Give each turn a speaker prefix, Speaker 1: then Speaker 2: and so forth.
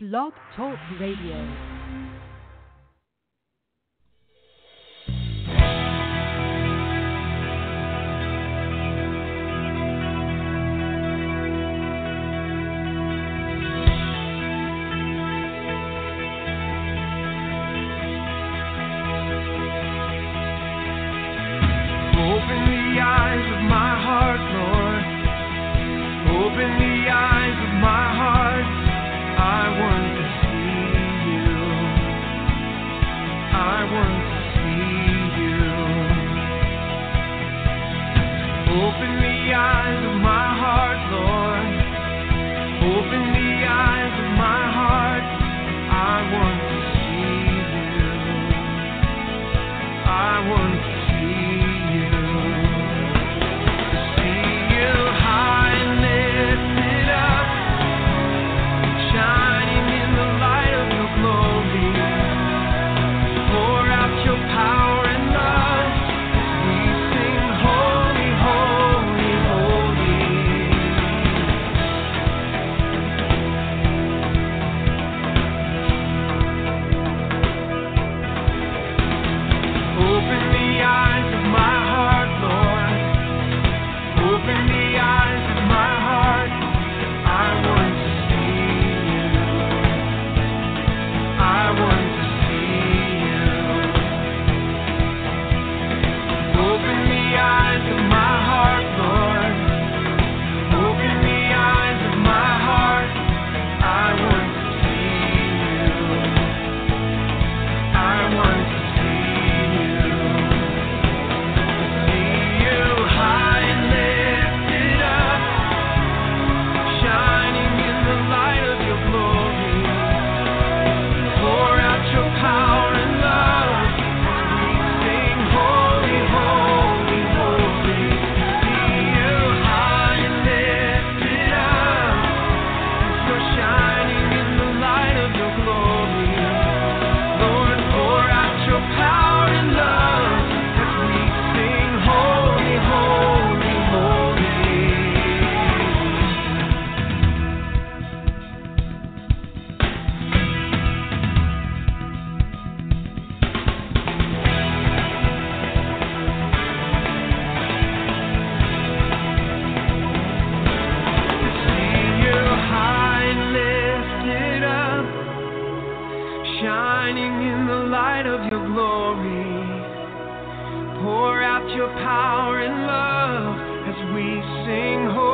Speaker 1: Blog Talk Radio.
Speaker 2: one. your power and love as we sing.